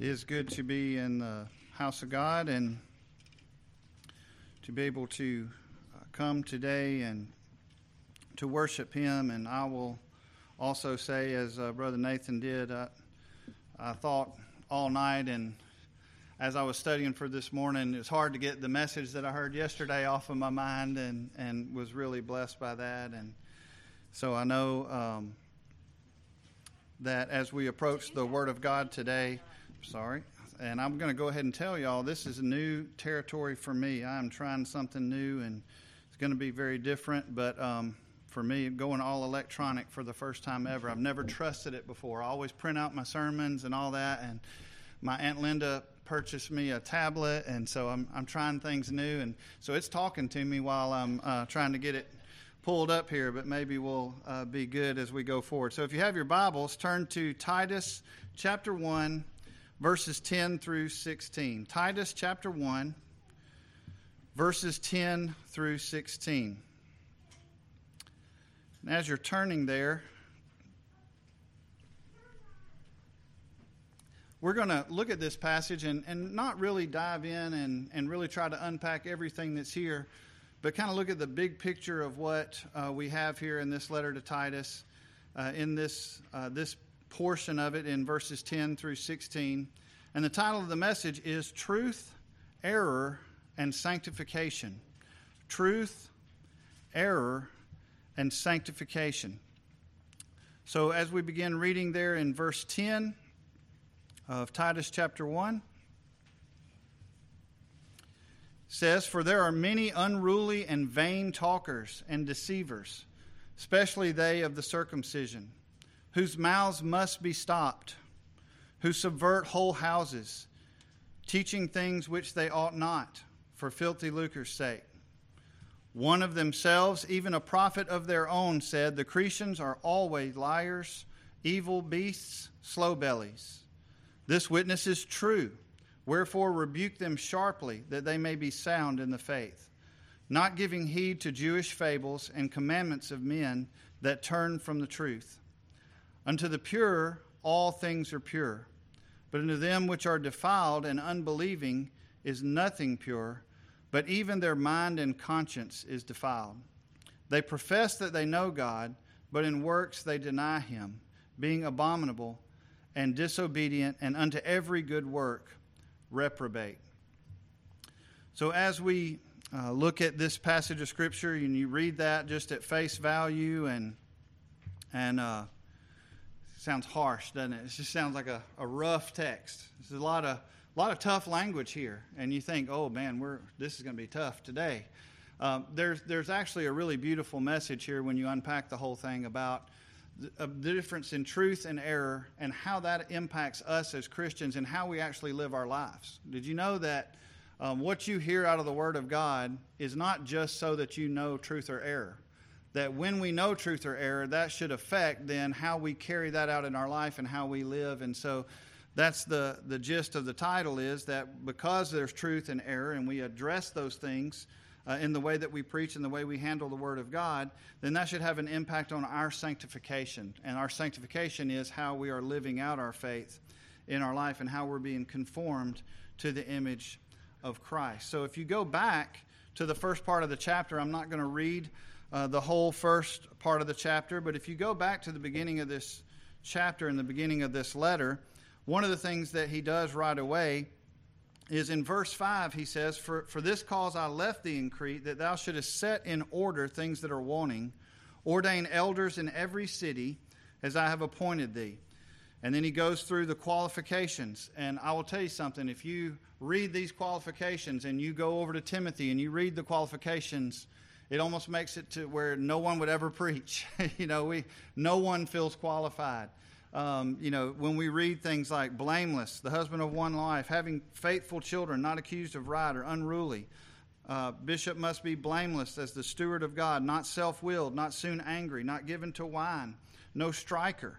It is good to be in the house of God and to be able to uh, come today and to worship Him. And I will also say, as uh, Brother Nathan did, uh, I thought all night and as I was studying for this morning, it was hard to get the message that I heard yesterday off of my mind and, and was really blessed by that. And so I know um, that as we approach the Word of God today, sorry, and I'm going to go ahead and tell y'all this is a new territory for me. I'm trying something new and it's going to be very different, but um, for me, going all electronic for the first time ever, I've never trusted it before. I always print out my sermons and all that, and my Aunt Linda purchased me a tablet, and so I'm, I'm trying things new. And so it's talking to me while I'm uh, trying to get it pulled up here, but maybe we'll uh, be good as we go forward. So if you have your Bibles, turn to Titus chapter 1, verses 10 through 16. Titus chapter 1, verses 10 through 16. And as you're turning there, we're going to look at this passage and, and not really dive in and, and really try to unpack everything that's here, but kind of look at the big picture of what uh, we have here in this letter to Titus, uh, in this, uh, this portion of it in verses 10 through 16. And the title of the message is Truth, Error, and Sanctification. Truth, Error, and Sanctification. So as we begin reading there in verse 10, of Titus chapter 1 says, For there are many unruly and vain talkers and deceivers, especially they of the circumcision, whose mouths must be stopped, who subvert whole houses, teaching things which they ought not, for filthy lucre's sake. One of themselves, even a prophet of their own, said, The Cretans are always liars, evil beasts, slow bellies this witness is true. Wherefore, rebuke them sharply, that they may be sound in the faith, not giving heed to Jewish fables and commandments of men that turn from the truth. Unto the pure, all things are pure. But unto them which are defiled and unbelieving is nothing pure, but even their mind and conscience is defiled. They profess that they know God, but in works they deny him, being abominable and disobedient, and unto every good work reprobate. So, as we uh, look at this passage of Scripture and you read that just at face value, and, and uh, sounds harsh, doesn't it? It just sounds like a, a rough text. There's a lot of, a lot of tough language here, and you think, oh man, we're, this is going to be tough today. Um, there's, there's actually a really beautiful message here when you unpack the whole thing about the difference in truth and error and how that impacts us as Christians and how we actually live our lives. Did you know that um, what you hear out of the Word of God is not just so that you know truth or error? That when we know truth or error, that should affect then how we carry that out in our life and how we live. And so that's the, the gist of the title is that because there's truth and error and we address those things, uh, in the way that we preach and the way we handle the Word of God, then that should have an impact on our sanctification. And our sanctification is how we are living out our faith in our life and how we're being conformed to the image of Christ. So if you go back to the first part of the chapter, I'm not going to read uh, the whole first part of the chapter, but if you go back to the beginning of this chapter and the beginning of this letter, one of the things that he does right away is in verse 5, he says, for, for this cause I left thee in Crete, that thou shouldest set in order things that are wanting, ordain elders in every city, as I have appointed thee. And then he goes through the qualifications. And I will tell you something if you read these qualifications and you go over to Timothy and you read the qualifications, it almost makes it to where no one would ever preach. you know, we, no one feels qualified um, you know, when we read things like blameless, the husband of one life, having faithful children, not accused of right or unruly. Uh, bishop must be blameless as the steward of God, not self willed, not soon angry, not given to wine, no striker.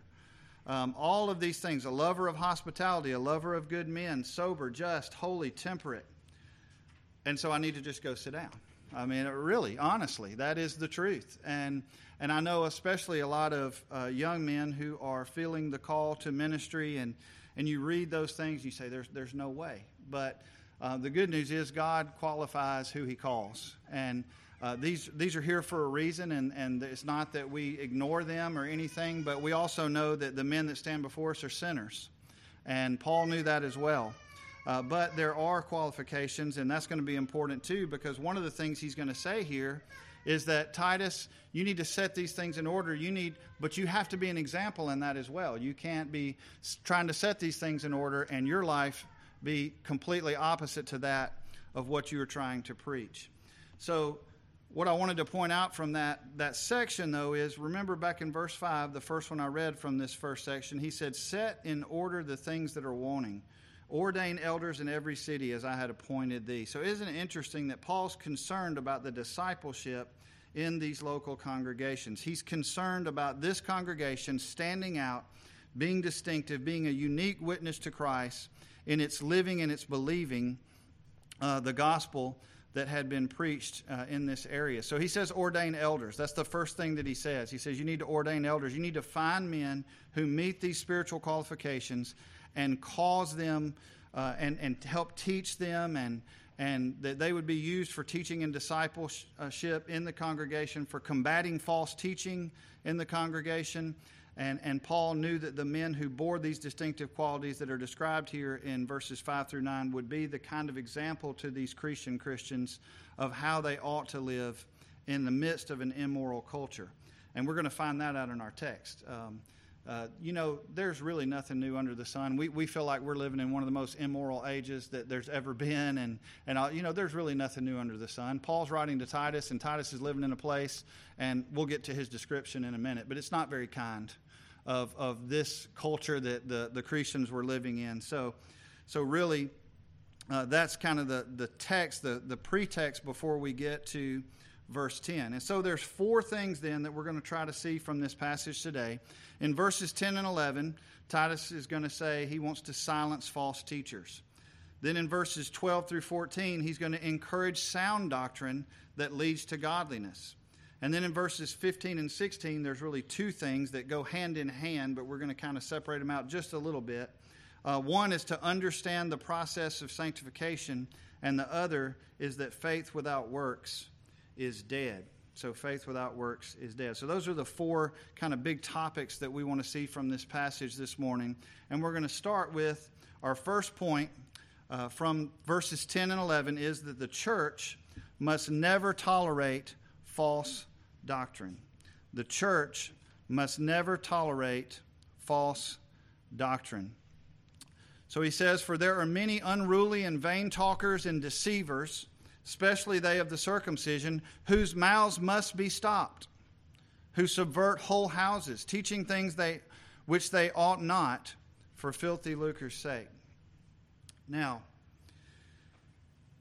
Um, all of these things a lover of hospitality, a lover of good men, sober, just, holy, temperate. And so I need to just go sit down. I mean, really, honestly, that is the truth. And and I know especially a lot of uh, young men who are feeling the call to ministry and and you read those things, you say, there's, there's no way. But uh, the good news is God qualifies who He calls. And uh, these, these are here for a reason, and, and it's not that we ignore them or anything, but we also know that the men that stand before us are sinners. And Paul knew that as well. Uh, but there are qualifications, and that's going to be important too, because one of the things he's going to say here is that Titus, you need to set these things in order. You need, but you have to be an example in that as well. You can't be trying to set these things in order and your life be completely opposite to that of what you are trying to preach. So, what I wanted to point out from that, that section, though, is remember back in verse 5, the first one I read from this first section, he said, Set in order the things that are wanting. Ordain elders in every city as I had appointed thee. So, isn't it interesting that Paul's concerned about the discipleship in these local congregations? He's concerned about this congregation standing out, being distinctive, being a unique witness to Christ in its living and its believing uh, the gospel that had been preached uh, in this area. So he says, ordain elders. That's the first thing that he says. He says, you need to ordain elders. You need to find men who meet these spiritual qualifications and cause them uh, and, and help teach them and, and that they would be used for teaching and discipleship in the congregation, for combating false teaching in the congregation. And, and Paul knew that the men who bore these distinctive qualities that are described here in verses 5 through 9 would be the kind of example to these Christian Christians of how they ought to live in the midst of an immoral culture. And we're going to find that out in our text. Um, uh, you know, there's really nothing new under the sun. We, we feel like we're living in one of the most immoral ages that there's ever been. And, and you know, there's really nothing new under the sun. Paul's writing to Titus, and Titus is living in a place, and we'll get to his description in a minute, but it's not very kind of, of this culture that the, the Christians were living in. So, so really, uh, that's kind of the, the text, the, the pretext before we get to verse 10. And so there's four things then that we're going to try to see from this passage today. In verses 10 and 11, Titus is going to say he wants to silence false teachers. Then in verses 12 through 14, he's going to encourage sound doctrine that leads to godliness. And then in verses 15 and 16, there's really two things that go hand in hand, but we're going to kind of separate them out just a little bit. Uh, one is to understand the process of sanctification, and the other is that faith without works is dead. So faith without works is dead. So those are the four kind of big topics that we want to see from this passage this morning. And we're going to start with our first point uh, from verses 10 and 11 is that the church must never tolerate false doctrine. The church must never tolerate false doctrine. So he says, For there are many unruly and vain talkers and deceivers especially they of the circumcision, whose mouths must be stopped, who subvert whole houses, teaching things they, which they ought not for filthy lucre's sake. Now,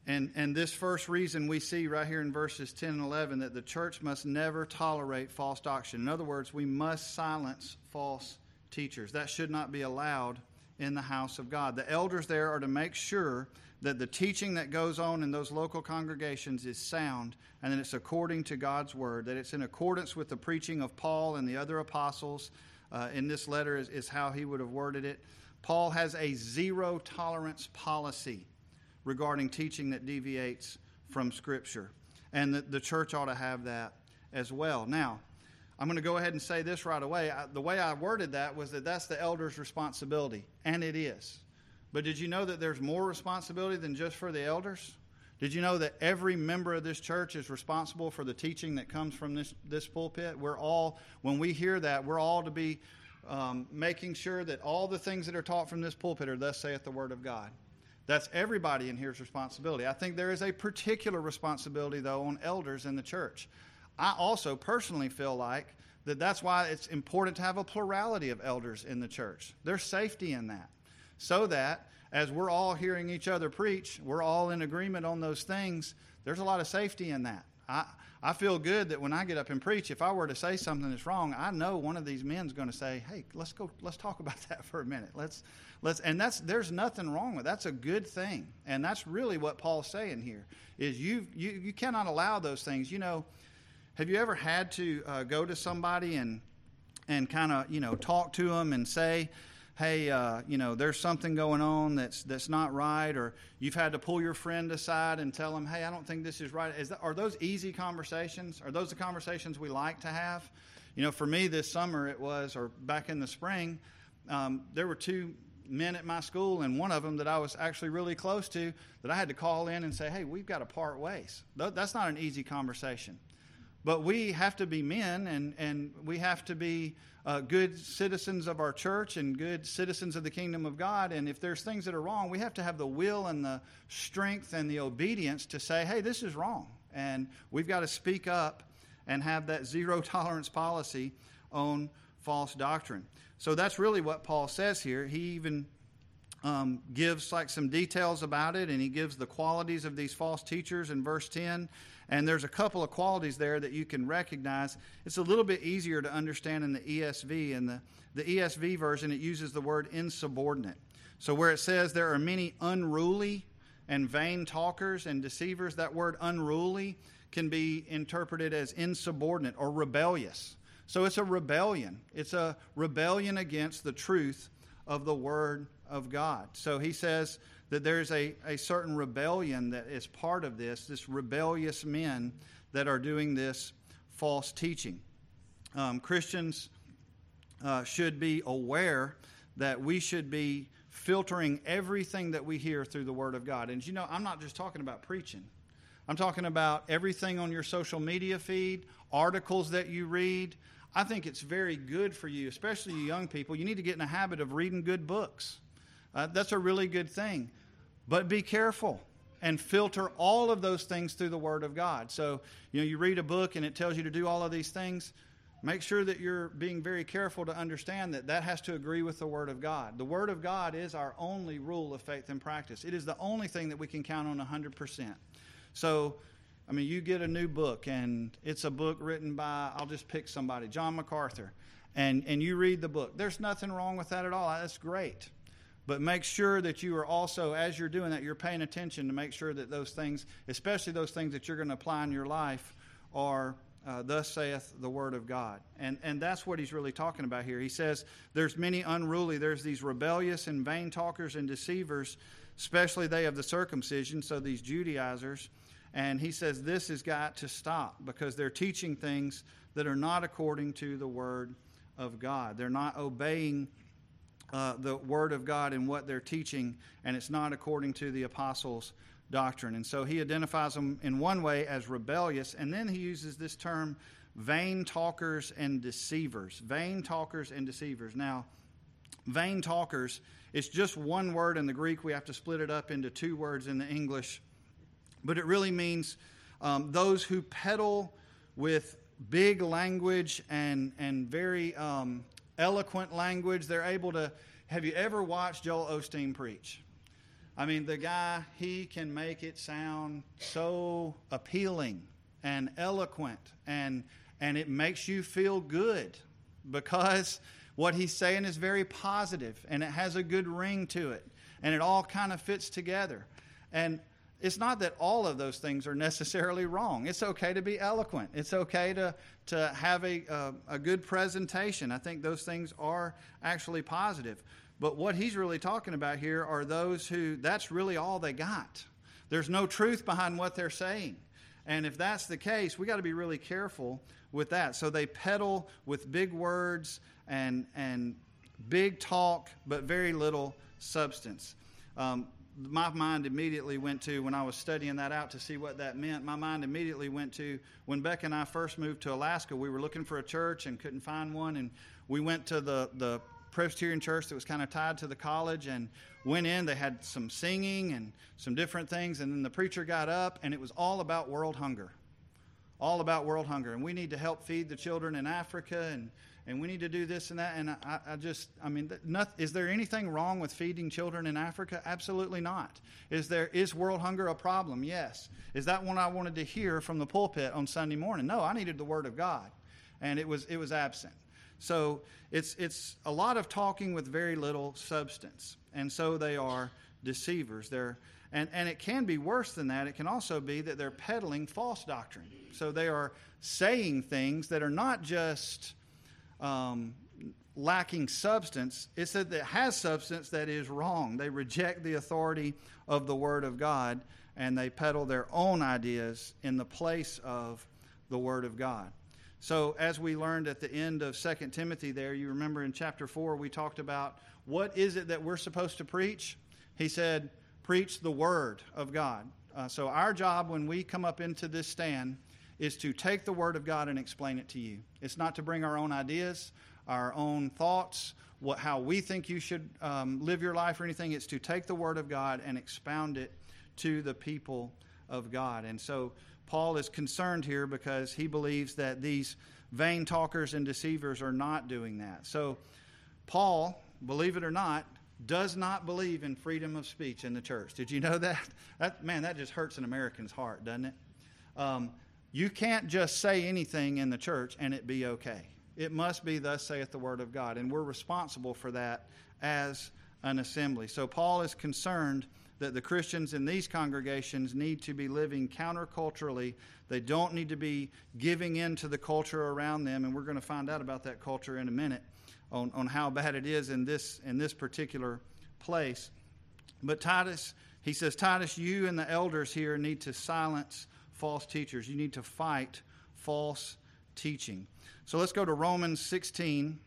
and, and this first reason we see right here in verses 10 and 11 that the church must never tolerate false doctrine. In other words, we must silence false teachers. That should not be allowed in the house of God. The elders there are to make sure that the teaching that goes on in those local congregations is sound and that it's according to God's word, that it's in accordance with the preaching of Paul and the other apostles. Uh, in this letter is, is how he would have worded it. Paul has a zero tolerance policy regarding teaching that deviates from Scripture. And the, the church ought to have that as well. Now, I'm going to go ahead and say this right away. I, the way I worded that was that that's the elder's responsibility, and it is. But did you know that there's more responsibility than just for the elders? Did you know that every member of this church is responsible for the teaching that comes from this, this pulpit? We're all, when we hear that, we're all to be um, making sure that all the things that are taught from this pulpit are thus saith the Word of God. That's everybody in here's responsibility. I think there is a particular responsibility, though, on elders in the church. I also personally feel like that that's why it's important to have a plurality of elders in the church. There's safety in that so that as we're all hearing each other preach, we're all in agreement on those things. There's a lot of safety in that. I, I feel good that when I get up and preach, if I were to say something that's wrong, I know one of these men's going to say, "Hey, let's go. Let's talk about that for a minute. Let's let's." And that's there's nothing wrong with that's a good thing, and that's really what Paul's saying here is you you you cannot allow those things. You know, have you ever had to uh, go to somebody and and kind of you know talk to them and say, hey, uh, you know, there's something going on that's that's not right, or you've had to pull your friend aside and tell them, hey, I don't think this is right. Is that, are those easy conversations? Are those the conversations we like to have? You know, for me this summer it was, or back in the spring, um, there were two men at my school, and one of them that I was actually really close to, that I had to call in and say, hey, we've got to part ways. That's not an easy conversation. But we have to be men, and, and we have to be uh, good citizens of our church and good citizens of the kingdom of God. And if there's things that are wrong, we have to have the will and the strength and the obedience to say, hey, this is wrong. And we've got to speak up and have that zero tolerance policy on false doctrine. So that's really what Paul says here. He even um, gives like some details about it, and he gives the qualities of these false teachers in verse 10. And there's a couple of qualities there that you can recognize. It's a little bit easier to understand in the ESV. In the, the ESV version, it uses the word insubordinate. So where it says there are many unruly and vain talkers and deceivers, that word unruly can be interpreted as insubordinate or rebellious. So it's a rebellion. It's a rebellion against the truth of the Word of God. So he says that there's a, a certain rebellion that is part of this, this rebellious men that are doing this false teaching. Um, Christians uh, should be aware that we should be filtering everything that we hear through the Word of God. And you know, I'm not just talking about preaching. I'm talking about everything on your social media feed, articles that you read. I think it's very good for you, especially you young people. You need to get in a habit of reading good books. Uh, that's a really good thing. But be careful and filter all of those things through the Word of God. So, you know, you read a book and it tells you to do all of these things. Make sure that you're being very careful to understand that that has to agree with the Word of God. The Word of God is our only rule of faith and practice. It is the only thing that we can count on 100%. So, I mean, you get a new book, and it's a book written by, I'll just pick somebody, John MacArthur, and, and you read the book. There's nothing wrong with that at all. That's great. But make sure that you are also, as you're doing that, you're paying attention to make sure that those things, especially those things that you're going to apply in your life, are uh, thus saith the word of God. And, and that's what he's really talking about here. He says there's many unruly, there's these rebellious and vain talkers and deceivers, especially they of the circumcision, so these Judaizers. And he says this has got to stop because they're teaching things that are not according to the word of God. They're not obeying uh, the Word of God and what they're teaching, and it's not according to the apostles' doctrine. And so he identifies them in one way as rebellious, and then he uses this term vain talkers and deceivers. Vain talkers and deceivers. Now, vain talkers, it's just one word in the Greek. We have to split it up into two words in the English, but it really means um, those who peddle with big language and, and very um, eloquent language. They're able to. Have you ever watched Joel Osteen preach? I mean, the guy, he can make it sound so appealing and eloquent, and, and it makes you feel good because what he's saying is very positive and it has a good ring to it, and it all kind of fits together. And it's not that all of those things are necessarily wrong. It's okay to be eloquent. It's okay to, to have a, a, a, good presentation. I think those things are actually positive. But what he's really talking about here are those who that's really all they got. There's no truth behind what they're saying. And if that's the case, we got to be really careful with that. So they peddle with big words and, and big talk, but very little substance. Um, my mind immediately went to when I was studying that out to see what that meant. My mind immediately went to when Beck and I first moved to Alaska. We were looking for a church and couldn't find one, and we went to the the Presbyterian church that was kind of tied to the college and went in. They had some singing and some different things, and then the preacher got up, and it was all about world hunger, all about world hunger, and we need to help feed the children in Africa and and we need to do this and that. And I, I just, I mean, not, is there anything wrong with feeding children in Africa? Absolutely not. Is there is world hunger a problem? Yes. Is that one I wanted to hear from the pulpit on Sunday morning? No, I needed the Word of God, and it was it was absent. So it's it's a lot of talking with very little substance, and so they are deceivers. They're and, and it can be worse than that. It can also be that they're peddling false doctrine. So they are saying things that are not just um, lacking substance. It's that it has substance that is wrong. They reject the authority of the Word of God and they peddle their own ideas in the place of the Word of God. So, as we learned at the end of 2 Timothy, there, you remember in chapter 4, we talked about what is it that we're supposed to preach? He said, Preach the Word of God. Uh, so, our job when we come up into this stand is to take the Word of God and explain it to you. It's not to bring our own ideas, our own thoughts, what, how we think you should um, live your life or anything. It's to take the Word of God and expound it to the people of God. And so, Paul is concerned here because he believes that these vain talkers and deceivers are not doing that. So, Paul, believe it or not, does not believe in freedom of speech in the church. Did you know that? that man, that just hurts an American's heart, doesn't it? Um, you can't just say anything in the church and it be okay. It must be, thus saith the word of God. And we're responsible for that as an assembly. So Paul is concerned that the Christians in these congregations need to be living counterculturally. They don't need to be giving in to the culture around them, and we're going to find out about that culture in a minute on, on how bad it is in this in this particular place. But Titus, he says, Titus, you and the elders here need to silence false teachers. You need to fight false teaching. So let's go to Romans 16.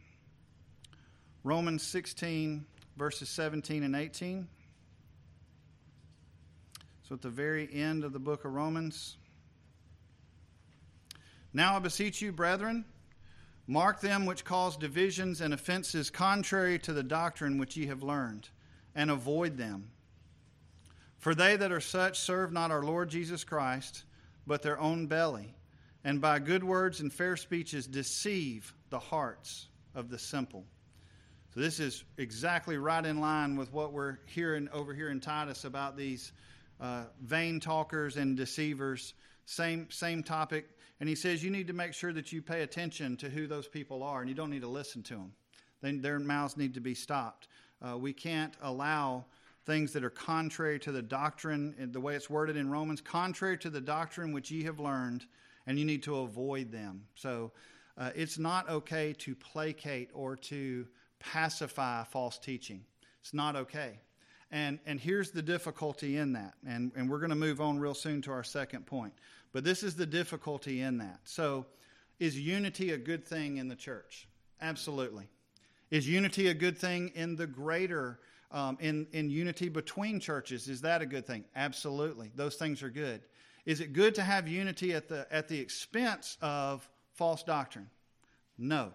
Romans 16, verses 17 and 18. So at the very end of the book of Romans. Now I beseech you, brethren, mark them which cause divisions and offenses contrary to the doctrine which ye have learned, and avoid them. For they that are such serve not our Lord Jesus Christ, but their own belly, and by good words and fair speeches deceive the hearts of the simple. So this is exactly right in line with what we're hearing over here in Titus about these uh, vain talkers and deceivers. Same, same topic. And he says you need to make sure that you pay attention to who those people are, and you don't need to listen to them. They, their mouths need to be stopped. Uh, we can't allow things that are contrary to the doctrine, the way it's worded in Romans, contrary to the doctrine which ye have learned, and you need to avoid them. So uh, it's not okay to placate or to pacify false teaching. It's not okay. And, and here's the difficulty in that. And, and we're going to move on real soon to our second point. But this is the difficulty in that. So, is unity a good thing in the church? Absolutely. Is unity a good thing in the greater, um, in, in unity between churches? Is that a good thing? Absolutely. Those things are good. Is it good to have unity at the, at the expense of false doctrine? No.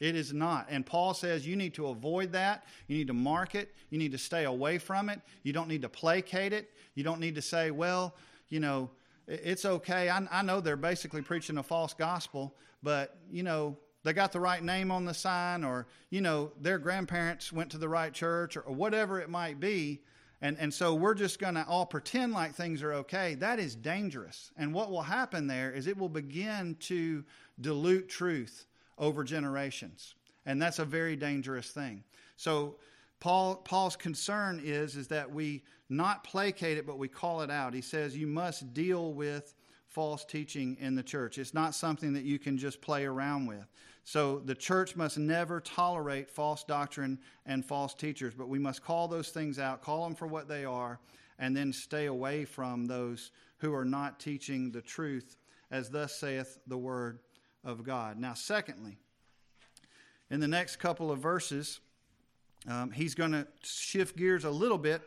It is not. And Paul says you need to avoid that. You need to mark it. You need to stay away from it. You don't need to placate it. You don't need to say, well, you know, it's okay. I, I know they're basically preaching a false gospel, but, you know, they got the right name on the sign, or, you know, their grandparents went to the right church, or, or whatever it might be. And, and so we're just going to all pretend like things are okay. That is dangerous. And what will happen there is it will begin to dilute truth over generations. And that's a very dangerous thing. So Paul, Paul's concern is, is that we not placate it, but we call it out. He says you must deal with false teaching in the church. It's not something that you can just play around with. So the church must never tolerate false doctrine and false teachers, but we must call those things out, call them for what they are, and then stay away from those who are not teaching the truth, as thus saith the word of God. Now, secondly, in the next couple of verses, um, he's going to shift gears a little bit,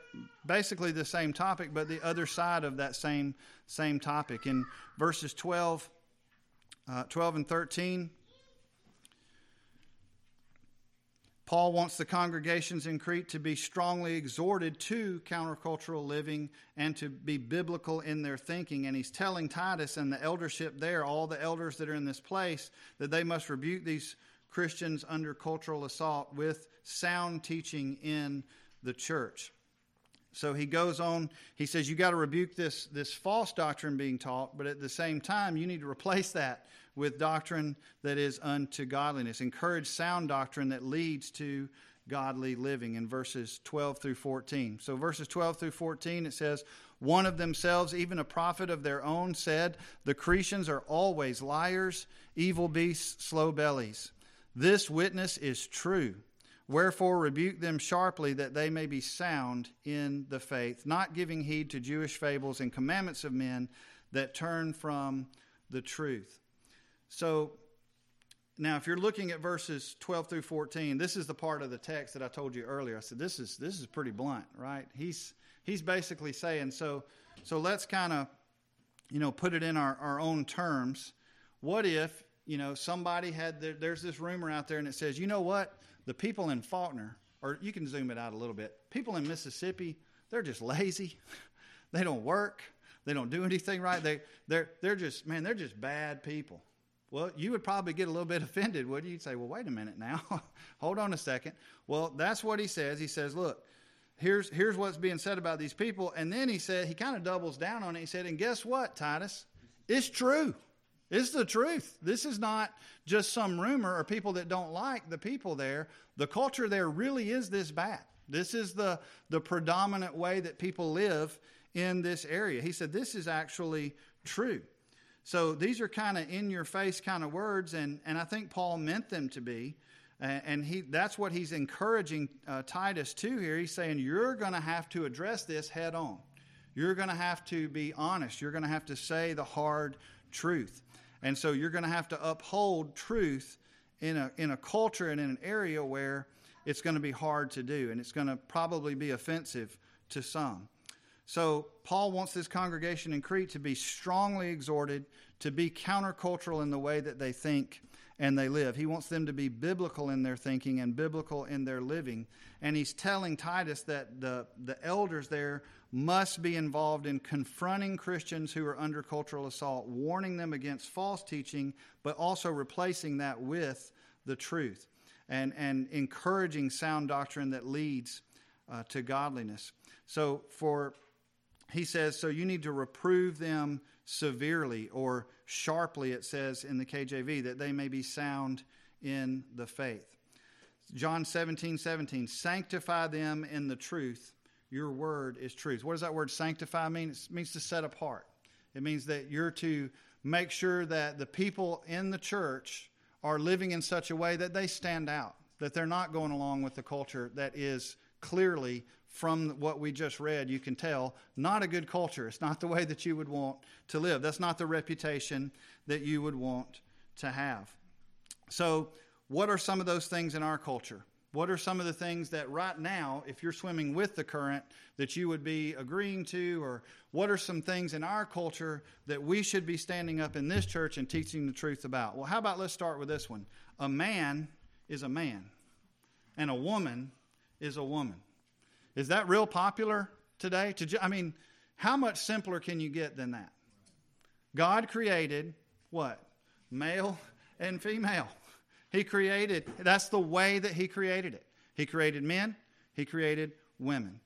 basically the same topic, but the other side of that same same topic. In verses 12, uh, 12 and 13, Paul wants the congregations in Crete to be strongly exhorted to countercultural living and to be biblical in their thinking. And he's telling Titus and the eldership there, all the elders that are in this place, that they must rebuke these Christians under cultural assault with sound teaching in the church. So he goes on, he says, You got to rebuke this, this false doctrine being taught, but at the same time, you need to replace that with doctrine that is unto godliness. Encourage sound doctrine that leads to godly living in verses 12 through 14. So, verses 12 through 14, it says, One of themselves, even a prophet of their own, said, The Cretians are always liars, evil beasts, slow bellies. This witness is true. Wherefore, rebuke them sharply that they may be sound in the faith, not giving heed to Jewish fables and commandments of men that turn from the truth. So, now if you're looking at verses 12 through 14, this is the part of the text that I told you earlier. I said this is this is pretty blunt, right? He's he's basically saying so so let's kind of you know put it in our, our own terms. What if, you know, somebody had there's this rumor out there and it says, "You know what? the people in Faulkner, or you can zoom it out a little bit, people in Mississippi, they're just lazy. they don't work. They don't do anything right. They, they're, they're just, man, they're just bad people. Well, you would probably get a little bit offended, would you? You'd say, well, wait a minute now. Hold on a second. Well, that's what he says. He says, look, here's, here's what's being said about these people. And then he said, he kind of doubles down on it. He said, and guess what, Titus? It's true. It's the truth. This is not just some rumor or people that don't like the people there. The culture there really is this bad. This is the, the predominant way that people live in this area. He said this is actually true. So these are kind of in your face kind of words, and, and I think Paul meant them to be. And he, that's what he's encouraging uh, Titus to here. He's saying, You're going to have to address this head on. You're going to have to be honest. You're going to have to say the hard truth. And so you're going to have to uphold truth in a, in a culture and in an area where it's going to be hard to do and it's going to probably be offensive to some. So Paul wants this congregation in Crete to be strongly exhorted to be countercultural in the way that they think and they live. He wants them to be biblical in their thinking and biblical in their living. And he's telling Titus that the, the elders there must be involved in confronting Christians who are under cultural assault, warning them against false teaching, but also replacing that with the truth and, and encouraging sound doctrine that leads uh, to godliness. So, for he says, so you need to reprove them severely or sharply, it says in the KJV, that they may be sound in the faith. John 17, 17, sanctify them in the truth. Your word is truth. What does that word sanctify mean? It means to set apart. It means that you're to make sure that the people in the church are living in such a way that they stand out, that they're not going along with the culture that is clearly from what we just read, you can tell, not a good culture. It's not the way that you would want to live. That's not the reputation that you would want to have. So, what are some of those things in our culture? What are some of the things that right now, if you're swimming with the current, that you would be agreeing to? Or what are some things in our culture that we should be standing up in this church and teaching the truth about? Well, how about let's start with this one? A man is a man, and a woman is a woman. Is that real popular today? To, I mean, how much simpler can you get than that? God created what? Male and female. He created, that's the way that He created it. He created men, He created women.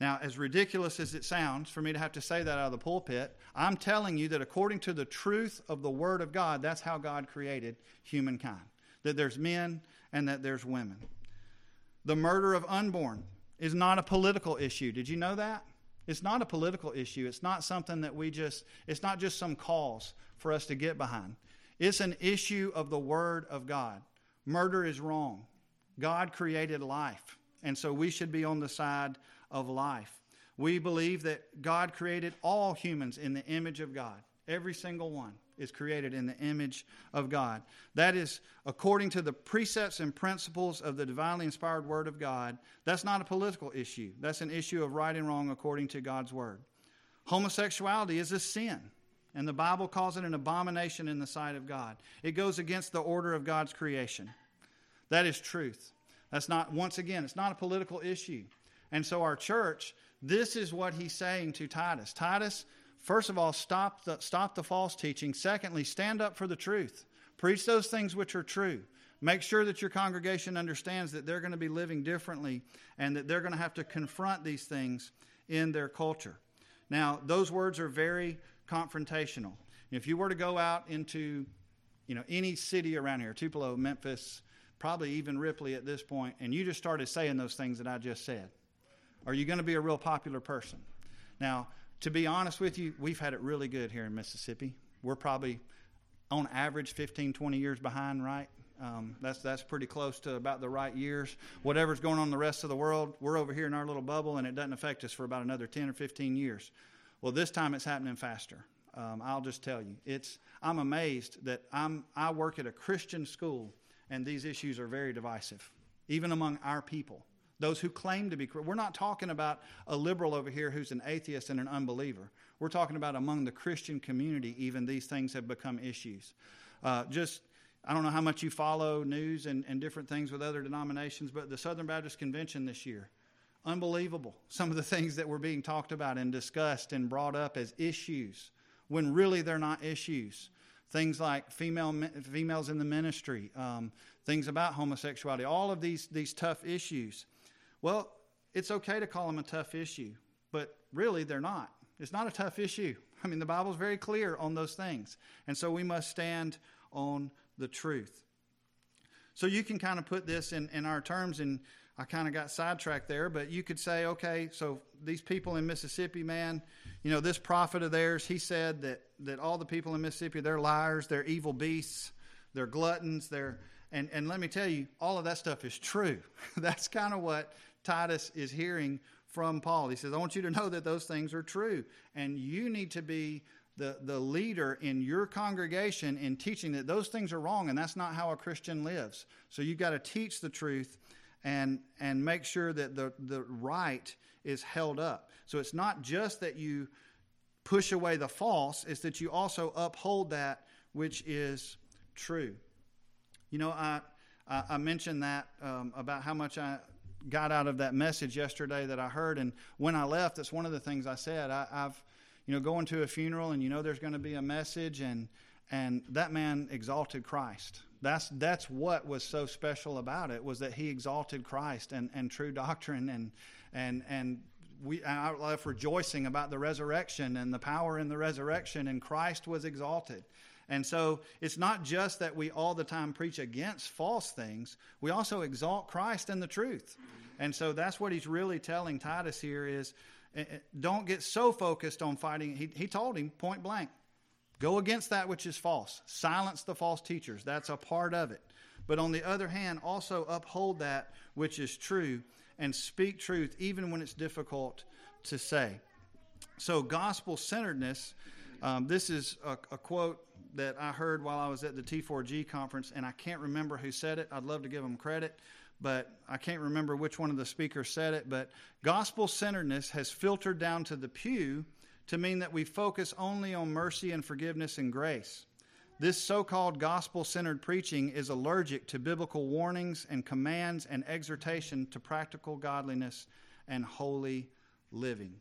Now, as ridiculous as it sounds for me to have to say that out of the pulpit, I'm telling you that according to the truth of the Word of God, that's how God created humankind. That there's men and that there's women. The murder of unborn is not a political issue. Did you know that? It's not a political issue. It's not something that we just, it's not just some cause for us to get behind. It's an issue of the Word of God. Murder is wrong. God created life, and so we should be on the side of life. We believe that God created all humans in the image of God, every single one is created in the image of God. That is according to the precepts and principles of the divinely inspired Word of God. That's not a political issue, that's an issue of right and wrong according to God's Word. Homosexuality is a sin, and the Bible calls it an abomination in the sight of God. It goes against the order of God's creation. That is truth. That's not, once again, it's not a political issue. And so, our church, this is what he's saying to Titus Titus, First of all, stop the, stop the false teaching. Secondly, stand up for the truth. Preach those things which are true. Make sure that your congregation understands that they're going to be living differently and that they're going to have to confront these things in their culture. Now, those words are very confrontational. If you were to go out into you know, any city around here, Tupelo, Memphis, probably even Ripley at this point, and you just started saying those things that I just said, are you going to be a real popular person? Now, to be honest with you, we've had it really good here in Mississippi. We're probably on average 15, 20 years behind, right? Um, that's that's pretty close to about the right years. Whatever's going on in the rest of the world, we're over here in our little bubble, and it doesn't affect us for about another 10 or 15 years. Well, this time it's happening faster. Um, I'll just tell you, it's. I'm amazed that I'm. I work at a Christian school, and these issues are very divisive, even among our people. Those who claim to be. We're not talking about a liberal over here who's an atheist and an unbeliever. We're talking about among the Christian community. Even these things have become issues. Uh, just. I don't know how much you follow news and, and different things with other denominations, but the Southern Baptist Convention this year, unbelievable. Some of the things that were being talked about and discussed and brought up as issues when really they're not issues. Things like female, females in the ministry, um, things about homosexuality, all of these, these tough issues. Well, it's okay to call them a tough issue, but really they're not. It's not a tough issue. I mean, the Bible's very clear on those things. And so we must stand on the truth. So you can kind of put this in, in our terms, and I kind of got sidetracked there, but you could say, okay, so these people in Mississippi, man, you know, this prophet of theirs, he said that, that all the people in Mississippi, they're liars, they're evil beasts, they're gluttons, they're, and, and let me tell you, all of that stuff is true. That's kind of what Titus is hearing from Paul. He says, I want you to know that those things are true. And you need to be the, the leader in your congregation in teaching that those things are wrong and that's not how a Christian lives. So you've got to teach the truth and, and make sure that the, the right is held up. So it's not just that you push away the false, it's that you also uphold that which is true. You know, I, I, mentioned that um, about how much I got out of that message yesterday that I heard. And when I left, that's one of the things I said. I, I've, you know, going to a funeral and you know there's going to be a message, and, and that man exalted Christ. That's, that's what was so special about it was that he exalted Christ and, and true doctrine and, and, and we, I left rejoicing about the resurrection and the power in the resurrection, and Christ was exalted. And so it's not just that we all the time preach against false things, we also exalt Christ and the truth. And so that's what he's really telling Titus here is eh, eh, don't get so focused on fighting. He, he told him point blank go against that which is false, silence the false teachers. That's a part of it. But on the other hand, also uphold that which is true and speak truth even when it's difficult to say. So, gospel centeredness, um, this is a, a, quote that I heard while I was at the T4G conference, and I can't remember who said it. I'd love to give them credit, but I can't remember which one of the speakers said it. But gospel centeredness has filtered down to the pew to mean that we focus only on mercy and forgiveness and grace. This so called gospel centered preaching is allergic to biblical warnings and commands and exhortation to practical godliness and holy living.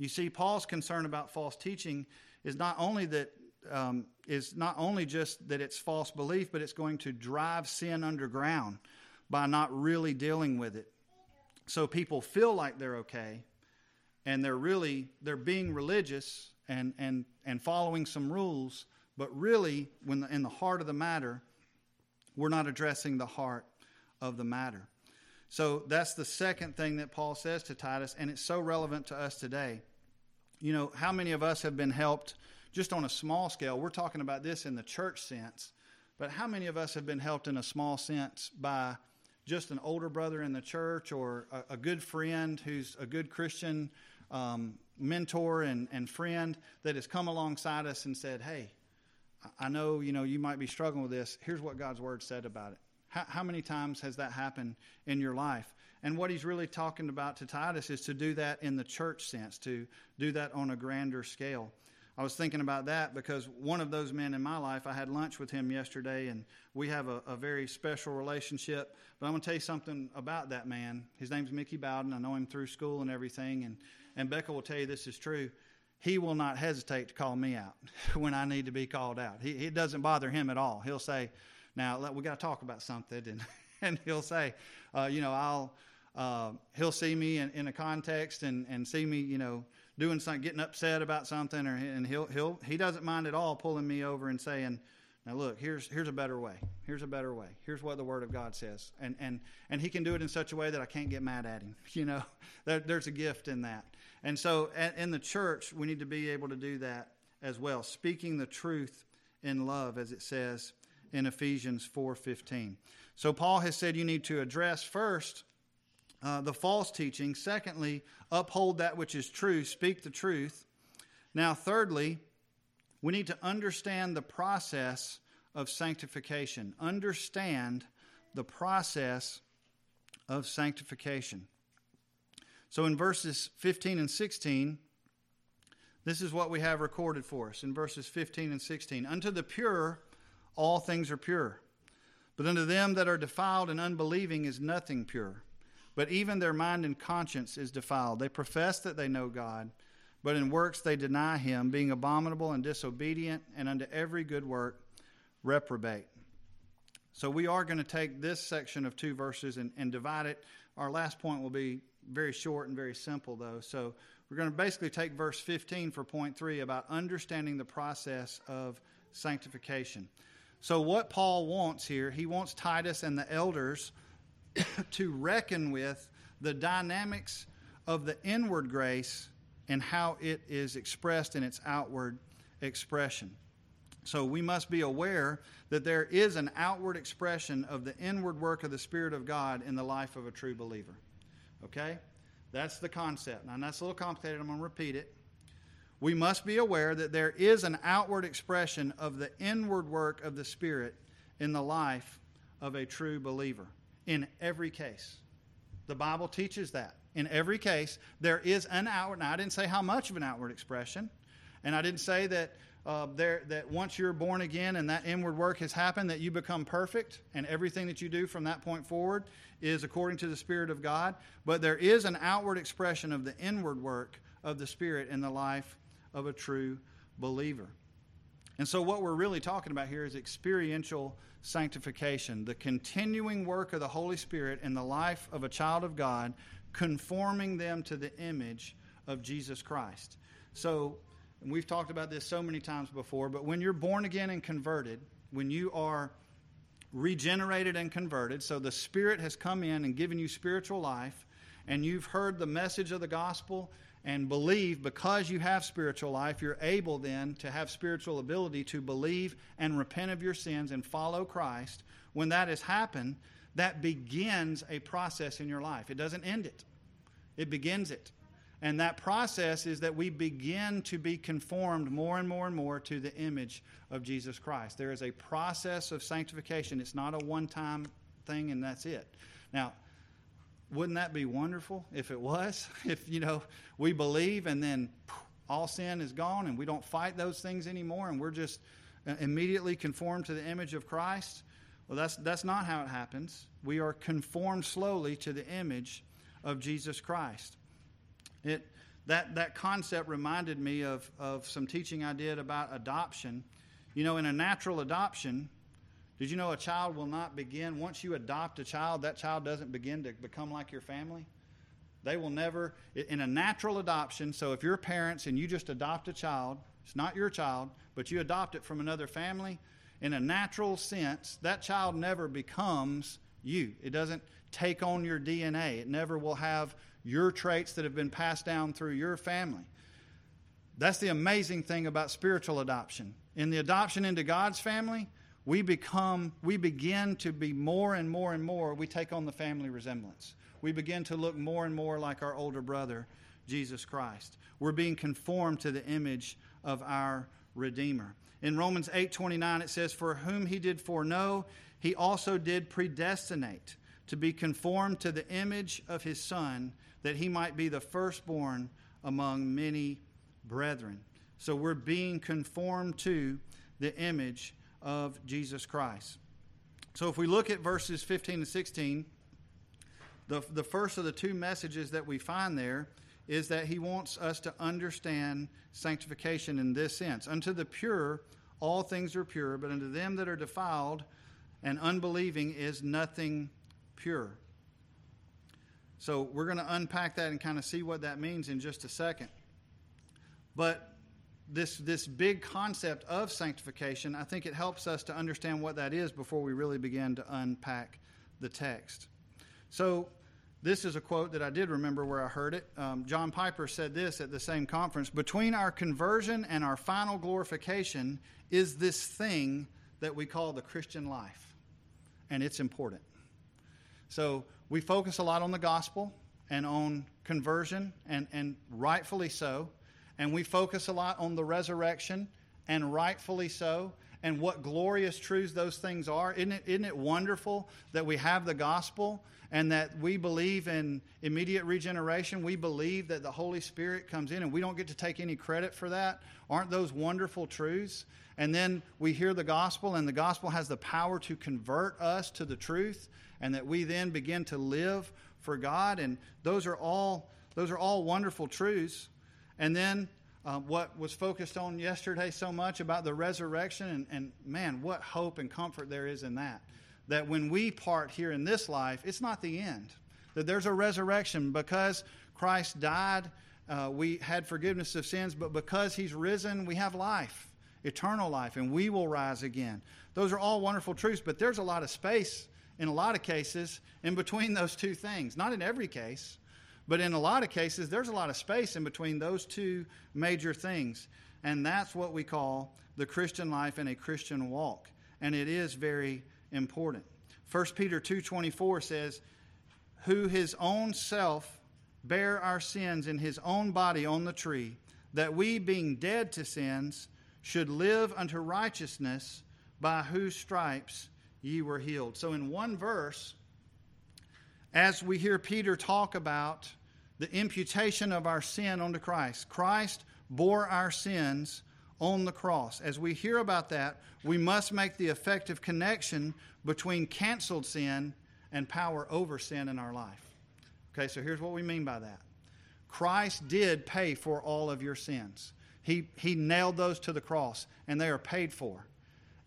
You see, Paul's concern about false teaching is not only that um, is not only just that it's false belief, but it's going to drive sin underground by not really dealing with it. So people feel like they're okay, and they're really they're being religious and and and following some rules, but really, when the, in the heart of the matter, we're not addressing the heart of the matter. So that's the second thing that Paul says to Titus, and it's so relevant to us today. You know, how many of us have been helped just on a small scale? We're talking about this in the church sense, but how many of us have been helped in a small sense by just an older brother in the church or a, a good friend who's a good Christian um, mentor and, and friend that has come alongside us and said, Hey, I know, you know, you might be struggling with this. Here's what God's word said about it. How, how, many times has that happened in your life? And what he's really talking about to Titus is to do that in the church sense, to do that on a grander scale. I was thinking about that because one of those men in my life, I had lunch with him yesterday, and we have a, a very special relationship. But I'm going to tell you something about that man. His name's Mickey Bowden. I know him through school and everything, and, and Becca will tell you this is true he will not hesitate to call me out when I need to be called out. He, it doesn't bother him at all. He'll say, "Now we got to talk about something," and and he'll say, uh, "You know, I'll." Uh, he'll see me in, in a context and, and see me, you know, doing something, getting upset about something, or and he'll he'll he doesn't mind at all pulling me over and saying, "Now look, here's here's a better way. Here's a better way. Here's what the Word of God says." And and and he can do it in such a way that I can't get mad at him. You know, there, there's a gift in that. And so in the church, we need to be able to do that as well, speaking the truth in love, as it says in Ephesians 4:15. So Paul has said you need to address first uh, the false teaching. Secondly, uphold that which is true, speak the truth. Now, thirdly, we need to understand the process of sanctification. Understand the process of sanctification. So in verses 15 and 16, this is what we have recorded for us in verses 15 and 16. Unto the pure, all things are pure. But unto them that are defiled and unbelieving is nothing pure. But even their mind and conscience is defiled. They profess that they know God, but in works they deny him, being abominable and disobedient, and unto every good work reprobate. So we are going to take this section of two verses and, and divide it. Our last point will be very short and very simple, though. So we're going to basically take verse 15 for point three about understanding the process of sanctification. So, what Paul wants here, he wants Titus and the elders to reckon with the dynamics of the inward grace and how it is expressed in its outward expression. So we must be aware that there is an outward expression of the inward work of the Spirit of God in the life of a true believer. Okay? That's the concept. Now, that's a little complicated. I'm going to repeat it. We must be aware that there is an outward expression of the inward work of the Spirit in the life of a true believer in every case. The Bible teaches that. In every case, there is an outward. Now, I didn't say how much of an outward expression, and I didn't say that uh, there, that once you're born again and that inward work has happened, that you become perfect, and everything that you do from that point forward is according to the Spirit of God. But there is an outward expression of the inward work of the Spirit in the life of a true believer. And so, what we're really talking about here is experiential sanctification, the continuing work of the Holy Spirit in the life of a child of God, conforming them to the image of Jesus Christ. So, we've talked about this so many times before, but when you're born again and converted, when you are regenerated and converted, so the Spirit has come in and given you spiritual life, and you've heard the message of the gospel and believe because you have spiritual life, you're able then to have spiritual ability to believe and repent of your sins and follow Christ. When that has happened, that begins a process in your life. It doesn't end it, it begins it. And that process is that we begin to be conformed more and more and more to the image of Jesus Christ. There is a process of sanctification. It's not a one time thing and that's it. Now, wouldn't that be wonderful if it was? If, you know, we believe and then all sin is gone and we don't fight those things anymore and we're just uh, immediately conformed to the image of Christ? Well, that's, that's not how it happens. We are conformed slowly to the image of Jesus Christ. It, that, that concept reminded me of, of some teaching I did about adoption. You know, in a natural adoption, did you know a child will not begin, once you adopt a child, that child doesn't begin to become like your family? They will never, in a natural adoption, so if you're parents and you just adopt a child, it's not your child, but you adopt it from another family, in a natural sense, that child never becomes you. It doesn't take on your DNA. It never will have your traits that have been passed down through your family. That's the amazing thing about spiritual adoption. In the adoption into God's family, we become we begin to be more and more and more we take on the family resemblance. We begin to look more and more like our older brother, Jesus Christ. We're being conformed to the image of our Redeemer. In Romans 8:29 it says for whom he did foreknow, he also did predestinate to be conformed to the image of his son that he might be the firstborn among many brethren. So we're being conformed to the image of Jesus Christ. So if we look at verses 15 and 16, the, the first of the two messages that we find there is that he wants us to understand sanctification in this sense. Unto the pure, all things are pure, but unto them that are defiled and unbelieving is nothing pure. So we're going to unpack that and kind of see what that means in just a second. But this this big concept of sanctification, I think it helps us to understand what that is before we really begin to unpack the text. So this is a quote that I did remember where I heard it. Um, John Piper said this at the same conference Between our conversion and our final glorification is this thing that we call the Christian life, and it's important. So we focus a lot on the gospel and on conversion, and, and rightfully so. And we focus a lot on the resurrection, and rightfully so. And what glorious truths those things are. Isn't it, isn't it wonderful that we have the gospel and that we believe in immediate regeneration? We believe that the Holy Spirit comes in and we don't get to take any credit for that. Aren't those wonderful truths? And then we hear the gospel, and the gospel has the power to convert us to the truth, and that we then begin to live for God. And those are all those are all wonderful truths. And then uh, what was focused on yesterday so much about the resurrection, and, and man, what hope and comfort there is in that. That when we part here in this life, it's not the end. That there's a resurrection because Christ died, uh, we had forgiveness of sins, but because He's risen, we have life, eternal life, and we will rise again. Those are all wonderful truths, but there's a lot of space in a lot of cases in between those two things. Not in every case, but in a lot of cases, there's a lot of space in between those two major things. And that's what we call the Christian life and a Christian walk. And it is very important. 1 Peter 2:24 says, "Who his own self bare our sins in his own body on the tree, that we being dead to sins should live unto righteousness, by whose stripes ye were healed." So in one verse, as we hear Peter talk about the imputation of our sin onto Christ, Christ bore our sins on the cross. As we hear about that, we must make the effective connection between canceled sin and power over sin in our life. Okay, so here's what we mean by that Christ did pay for all of your sins, He, he nailed those to the cross, and they are paid for.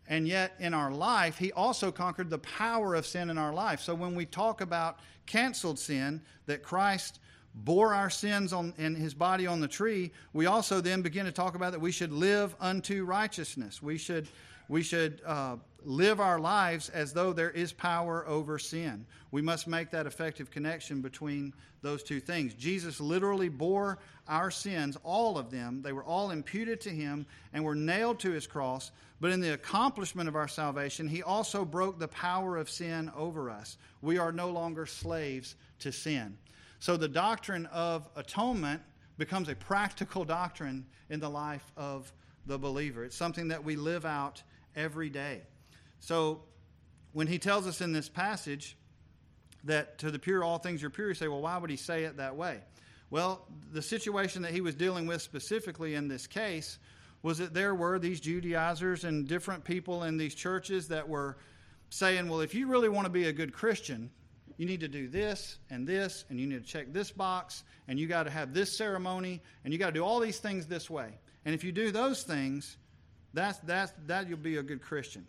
And yet, in our life, He also conquered the power of sin in our life. So, when we talk about canceled sin, that Christ bore our sins on, in His body on the tree, we also then begin to talk about that we should live unto righteousness. We should, we should uh, live our lives as though there is power over sin. We must make that effective connection between those two things. Jesus literally bore our sins, all of them. They were all imputed to him and were nailed to his cross. But in the accomplishment of our salvation, he also broke the power of sin over us. We are no longer slaves to sin. So the doctrine of atonement becomes a practical doctrine in the life of the believer. It's something that we live out every day. So when he tells us in this passage that to the pure all things are pure, you say, well, why would he say it that way? Well, the situation that he was dealing with specifically in this case was that there were these Judaizers and different people in these churches that were saying, well, if you really want to be a good Christian, you need to do this and this, and you need to check this box, and you got to have this ceremony, and you got to do all these things this way. And if you do those things, that's, that's, that you'll be a good Christian.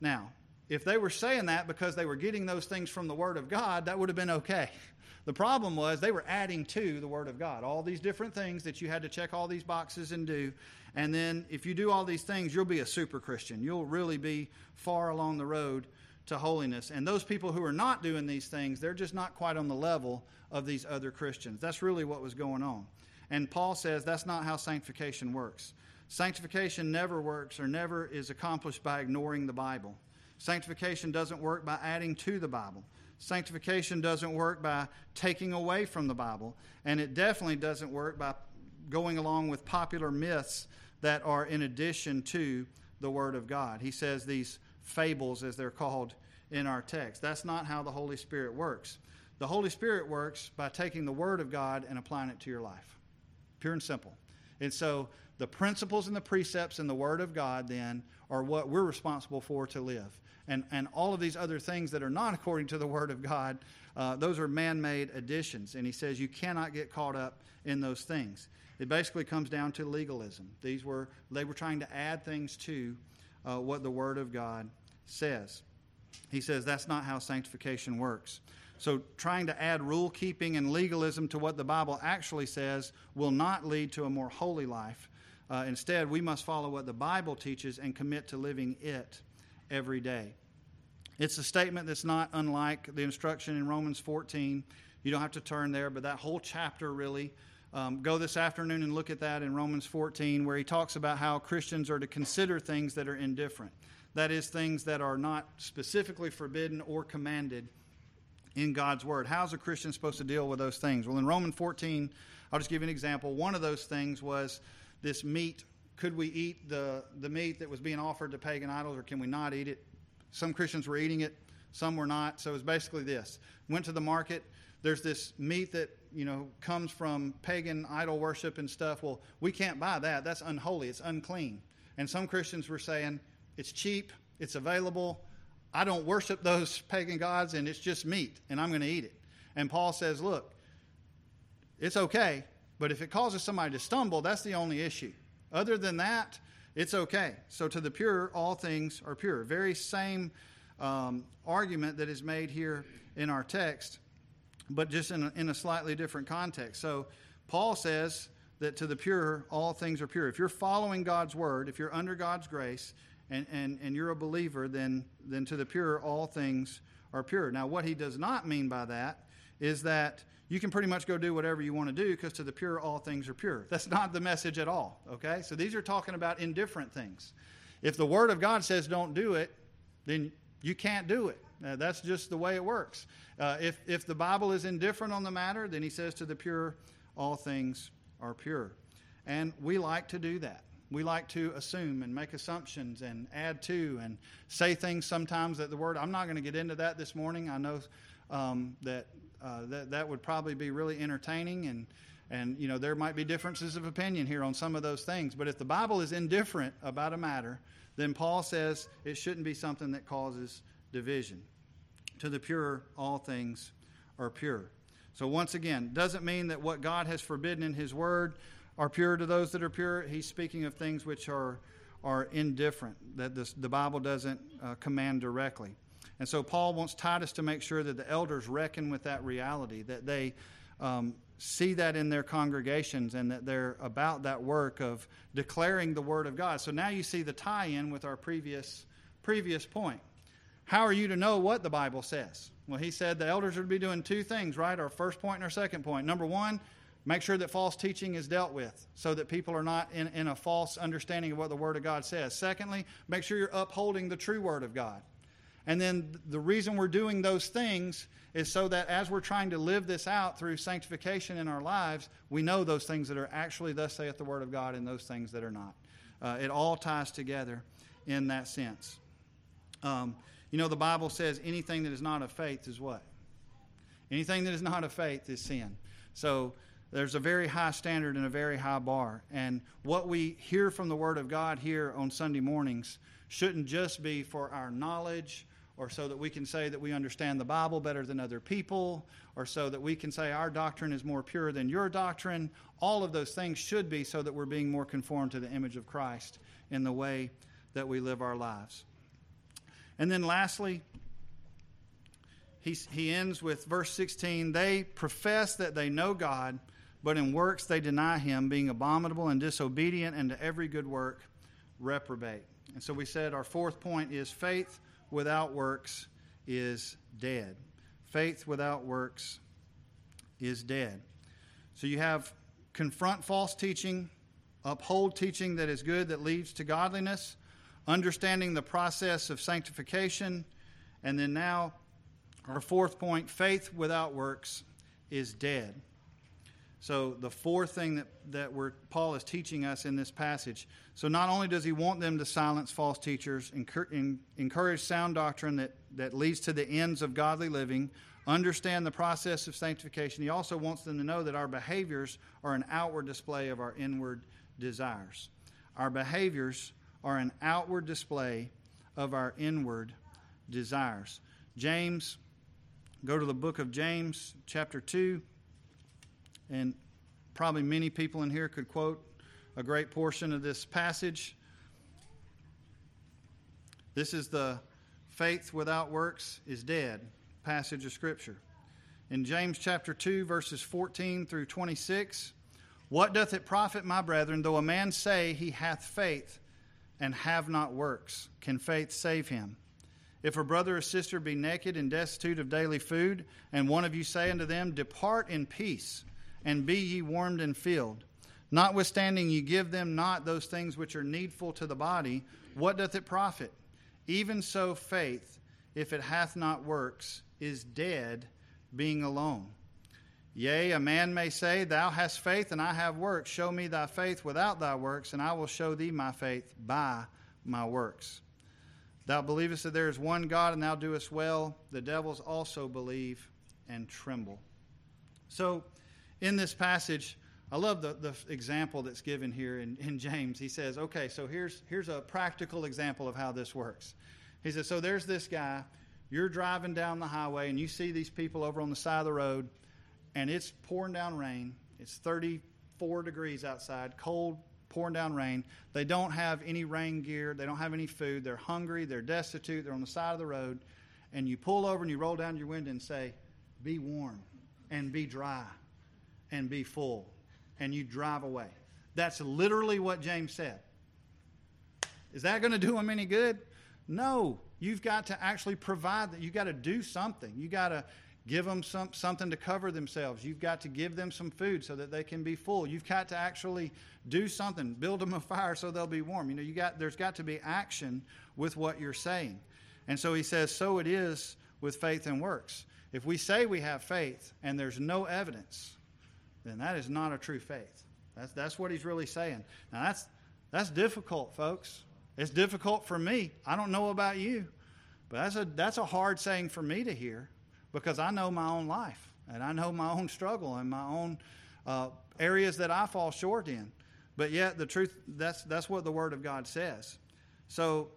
Now, if they were saying that because they were getting those things from the Word of God, that would have been okay. The problem was they were adding to the Word of God all these different things that you had to check all these boxes and do. And then if you do all these things, you'll be a super Christian. You'll really be far along the road to holiness. And those people who are not doing these things, they're just not quite on the level of these other Christians. That's really what was going on. And Paul says that's not how sanctification works. Sanctification never works or never is accomplished by ignoring the Bible. Sanctification doesn't work by adding to the Bible. Sanctification doesn't work by taking away from the Bible. And it definitely doesn't work by going along with popular myths that are in addition to the Word of God. He says these fables, as they're called in our text. That's not how the Holy Spirit works. The Holy Spirit works by taking the Word of God and applying it to your life. Pure and simple. And so the principles and the precepts and the Word of God then are what we're responsible for to live. And, and all of these other things that are not according to the Word of God, uh, those are man made additions. And he says you cannot get caught up in those things. It basically comes down to legalism. These were, they were trying to add things to uh, what the Word of God says. He says that's not how sanctification works. So, trying to add rule keeping and legalism to what the Bible actually says will not lead to a more holy life. Uh, instead, we must follow what the Bible teaches and commit to living it every day. It's a statement that's not unlike the instruction in Romans 14. You don't have to turn there, but that whole chapter really. Um, go this afternoon and look at that in Romans 14, where he talks about how Christians are to consider things that are indifferent. That is, things that are not specifically forbidden or commanded in God's Word. How's a Christian supposed to deal with those things? Well, in Romans 14, I'll just give you an example. One of those things was this meat. Could we eat the, the meat that was being offered to pagan idols, or can we not eat it? Some Christians were eating it, some were not. So it was basically this went to the market. There's this meat that you know comes from pagan idol worship and stuff. Well, we can't buy that. That's unholy. It's unclean. And some Christians were saying it's cheap. It's available. I don't worship those pagan gods, and it's just meat, and I'm going to eat it. And Paul says, look, it's okay, but if it causes somebody to stumble, that's the only issue. Other than that, it's okay. So to the pure, all things are pure. Very same um, argument that is made here in our text, but just in a, in a slightly different context. So Paul says that to the pure, all things are pure. If you're following God's word, if you're under God's grace, and, and, and you're a believer, then, then to the pure, all things are pure. Now, what he does not mean by that is that you can pretty much go do whatever you want to do because to the pure, all things are pure. That's not the message at all, okay? So these are talking about indifferent things. If the Word of God says don't do it, then you can't do it. Uh, that's just the way it works. Uh, if, if the Bible is indifferent on the matter, then he says to the pure, all things are pure. And we like to do that. We like to assume and make assumptions and add to and say things sometimes that the Word, I'm not going to get into that this morning. I know um, that uh, that that would probably be really entertaining and and you know there might be differences of opinion here on some of those things. But if the bible is indifferent about a matter then paul says it shouldn't be something that causes division. To the pure all things are pure. So once again doesn't mean that what god has forbidden in his word are pure to those that are pure he's speaking of things which are are indifferent that this, the bible doesn't uh, command directly and so Paul wants Titus to make sure that the elders reckon with that reality, that they um, see that in their congregations and that they're about that work of declaring the word of God. So now you see the tie in with our previous, previous point. How are you to know what the Bible says? Well, he said the elders would be doing two things, right? Our first point and our second point. Number one, make sure that false teaching is dealt with so that people are not in, in a false understanding of what the Word of God says. Secondly, make sure you're upholding the true Word of God. And then the reason we're doing those things is so that as we're trying to live this out through sanctification in our lives, we know those things that are actually, thus saith the Word of God, and those things that are not. Uh, it all ties together in that sense. Um, you know, the Bible says anything that is not of faith is what? Anything that is not of faith is sin. So there's a very high standard and a very high bar. And what we hear from the Word of God here on Sunday mornings shouldn't just be for our knowledge or so that we can say that we understand the Bible better than other people, or so that we can say our doctrine is more pure than your doctrine. All of those things should be so that we're being more conformed to the image of Christ in the way that we live our lives. And then lastly, he, he ends with verse 16 They profess that they know God, but in works they deny him, being abominable and disobedient, and to every good work reprobate. And so we said our fourth point is faith without works is dead. Faith without works is dead. So you have confront false teaching, uphold teaching that is good that leads to godliness, understanding the process of sanctification, and then now our fourth point faith without works is dead. So, the fourth thing that, that we're, Paul is teaching us in this passage. So, not only does he want them to silence false teachers, encourage sound doctrine that, that leads to the ends of godly living, understand the process of sanctification, he also wants them to know that our behaviors are an outward display of our inward desires. Our behaviors are an outward display of our inward desires. James, go to the book of James, chapter 2 and probably many people in here could quote a great portion of this passage. This is the faith without works is dead passage of Scripture. In James chapter 2, verses 14 through 26, what doth it profit, my brethren, though a man say he hath faith and have not works? Can faith save him? If a brother or sister be naked and destitute of daily food, and one of you say unto them, Depart in peace and be ye warmed and filled. Notwithstanding, ye give them not those things which are needful to the body, what doth it profit? even so faith, if it hath not works, is dead, being alone. Yea, a man may say, Thou hast faith, and I have works. Show me thy faith without thy works, and I will show thee my faith by my works. Thou believest that there is one God, and thou doest well. The devils also believe and tremble. So, in this passage, I love the, the example that's given here in, in James. He says, okay, so here's, here's a practical example of how this works. He says, so there's this guy. You're driving down the highway, and you see these people over on the side of the road and it's pouring down rain. It's 34 degrees outside, cold, pouring down rain. They don't have any rain gear. They don't have any food. They're hungry. They're destitute. They're on the side of the road. And you pull over and you roll down your window and say, Be warm and be dry and be full. And you drive away. That's literally what James said. Is that going to do them any good? No. You've got to actually provide that. You've got to do something. You've got to Give them some, something to cover themselves. You've got to give them some food so that they can be full. You've got to actually do something. Build them a fire so they'll be warm. You know, you got, there's got to be action with what you're saying. And so he says, so it is with faith and works. If we say we have faith and there's no evidence, then that is not a true faith. That's, that's what he's really saying. Now, that's, that's difficult, folks. It's difficult for me. I don't know about you, but that's a, that's a hard saying for me to hear because I know my own life and I know my own struggle and my own uh, areas that I fall short in. But yet, the truth, that's, that's what the Word of God says. So,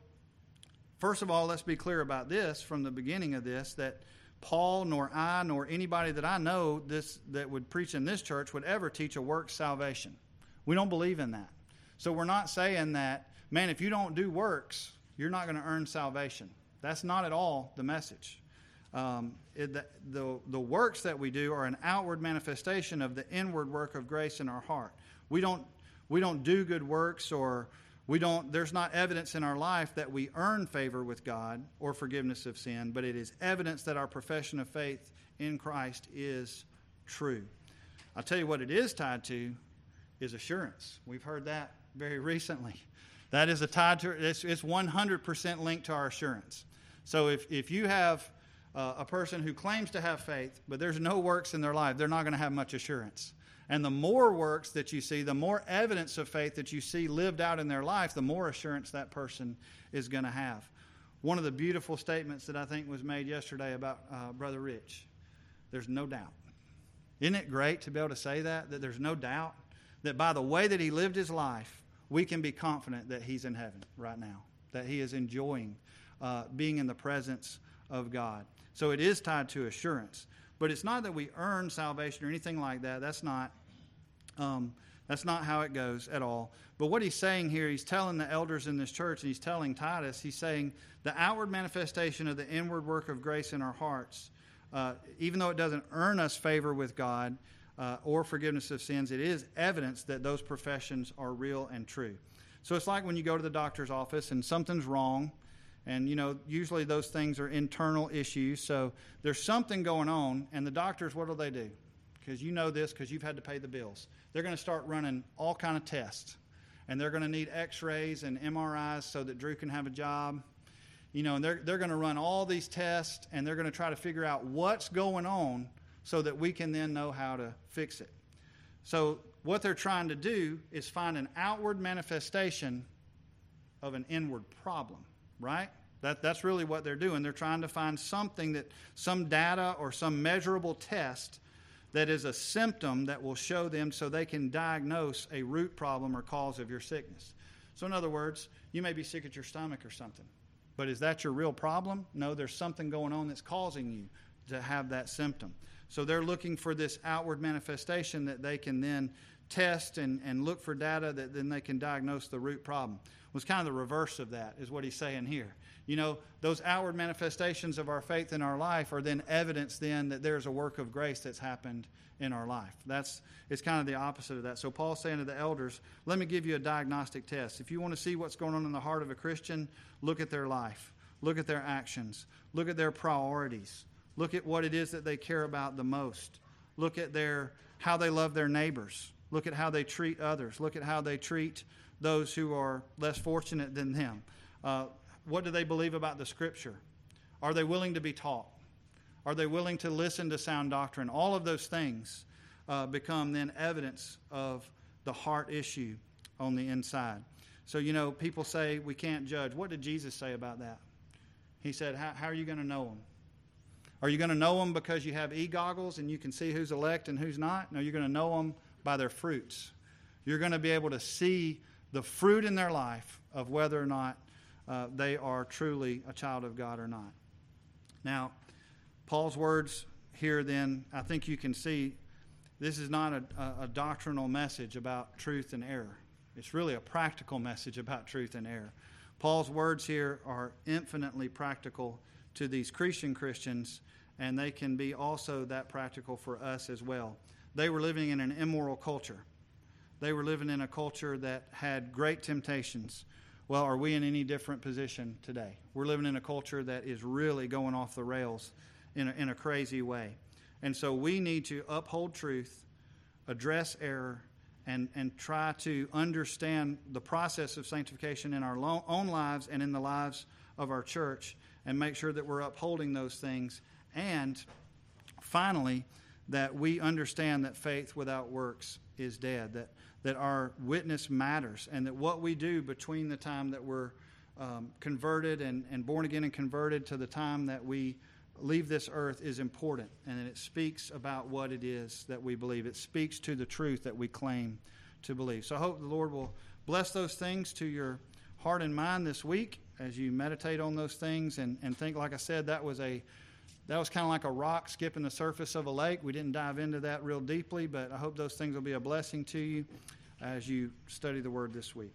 first of all, let's be clear about this from the beginning of this that Paul, nor I, nor anybody that I know this, that would preach in this church would ever teach a work salvation. We don't believe in that. So, we're not saying that, man, if you don't do works, you're not going to earn salvation. That's not at all the message. Um, it, the, the, the works that we do are an outward manifestation of the inward work of grace in our heart. We don't, we don't do good works or we don't, there's not evidence in our life that we earn favor with God or forgiveness of sin, but it is evidence that our profession of faith in Christ is true. I'll tell you what it is tied to is assurance. We've heard that very recently. That is a tied to it's, it's 100% linked to our assurance. So if, if you have uh, a person who claims to have faith, but there's no works in their life, they're not going to have much assurance. And the more works that you see, the more evidence of faith that you see lived out in their life, the more assurance that person is going to have. One of the beautiful statements that I think was made yesterday about uh, Brother Rich there's no doubt. Isn't it great to be able to say that? That there's no doubt? That by the way that he lived his life, we can be confident that he's in heaven right now, that he is enjoying uh, being in the presence of God. So it is tied to assurance. But it's not that we earn salvation or anything like that. That's not. Um, that's not how it goes at all. But what he's saying here, he's telling the elders in this church, and he's telling Titus, he's saying the outward manifestation of the inward work of grace in our hearts, uh, even though it doesn't earn us favor with God uh, or forgiveness of sins, it is evidence that those professions are real and true. So it's like when you go to the doctor's office and something's wrong, and, you know, usually those things are internal issues. So there's something going on, and the doctors, what do they do? Because you know this because you've had to pay the bills. They're going to start running all kind of tests. And they're going to need x-rays and MRIs so that Drew can have a job. You know, and they're, they're going to run all these tests, and they're going to try to figure out what's going on so that we can then know how to fix it. So what they're trying to do is find an outward manifestation of an inward problem right? That, that's really what they're doing. They're trying to find something that, some data or some measurable test that is a symptom that will show them so they can diagnose a root problem or cause of your sickness. So, in other words, you may be sick at your stomach or something. But is that your real problem? No, there's something going on that's causing you to have that symptom. So they're looking for this outward manifestation that they can then test and, and look for data that then they can diagnose the root problem was kind of the reverse of that, is what he's saying here. You know, those outward manifestations of our faith in our life are then evidence then that there's a work of grace that's happened in our life. That's it's kind of the opposite of that. So Paul's saying to the elders, let me give you a diagnostic test. If you want to see what's going on in the heart of a Christian, look at their life. Look at their actions. Look at their priorities. Look at what it is that they care about the most. Look at their how they love their neighbors. Look at how they treat others. Look at how they treat those who are less fortunate than them. Uh, what do they believe about the Scripture? Are they willing to be taught? Are they willing to listen to sound doctrine? All of those things uh, become then evidence of the heart issue on the inside. So, you know, people say we can't judge. What did Jesus say about that? He said, How, how are you going to know them? Are you going to know them because you have e goggles and you can see who's elect and who's not? No, you're going to know them by their fruits. You're going to be able to see the fruit in their life of whether or not uh, they are truly a child of God or not. Now, Paul's words here, then, I think you can see this is not a, a, doctrinal message about truth and error. It's really a practical message about truth and error. Paul's words here are infinitely practical to these Christian Christians, and they can be also that practical for us as well. They were living in an immoral culture. They were living in a culture that had great temptations. Well, are we in any different position today? We're living in a culture that is really going off the rails in a, in a crazy way. And so we need to uphold truth, address error, and, and try to understand the process of sanctification in our lo- own lives and in the lives of our church and make sure that we're upholding those things. And finally, that we understand that faith without works is dead, that, that our witness matters, and that what we do between the time that we're um, converted and, and born again and converted to the time that we leave this earth is important, and it speaks about what it is that we believe. It speaks to the truth that we claim to believe. So I hope the Lord will bless those things to your heart and mind this week as you meditate on those things and, and think, like I said, that was a that was kind of like a rock skipping the surface of a lake. We didn't dive into that real deeply, but I hope those things will be a blessing to you as you study the Word this week.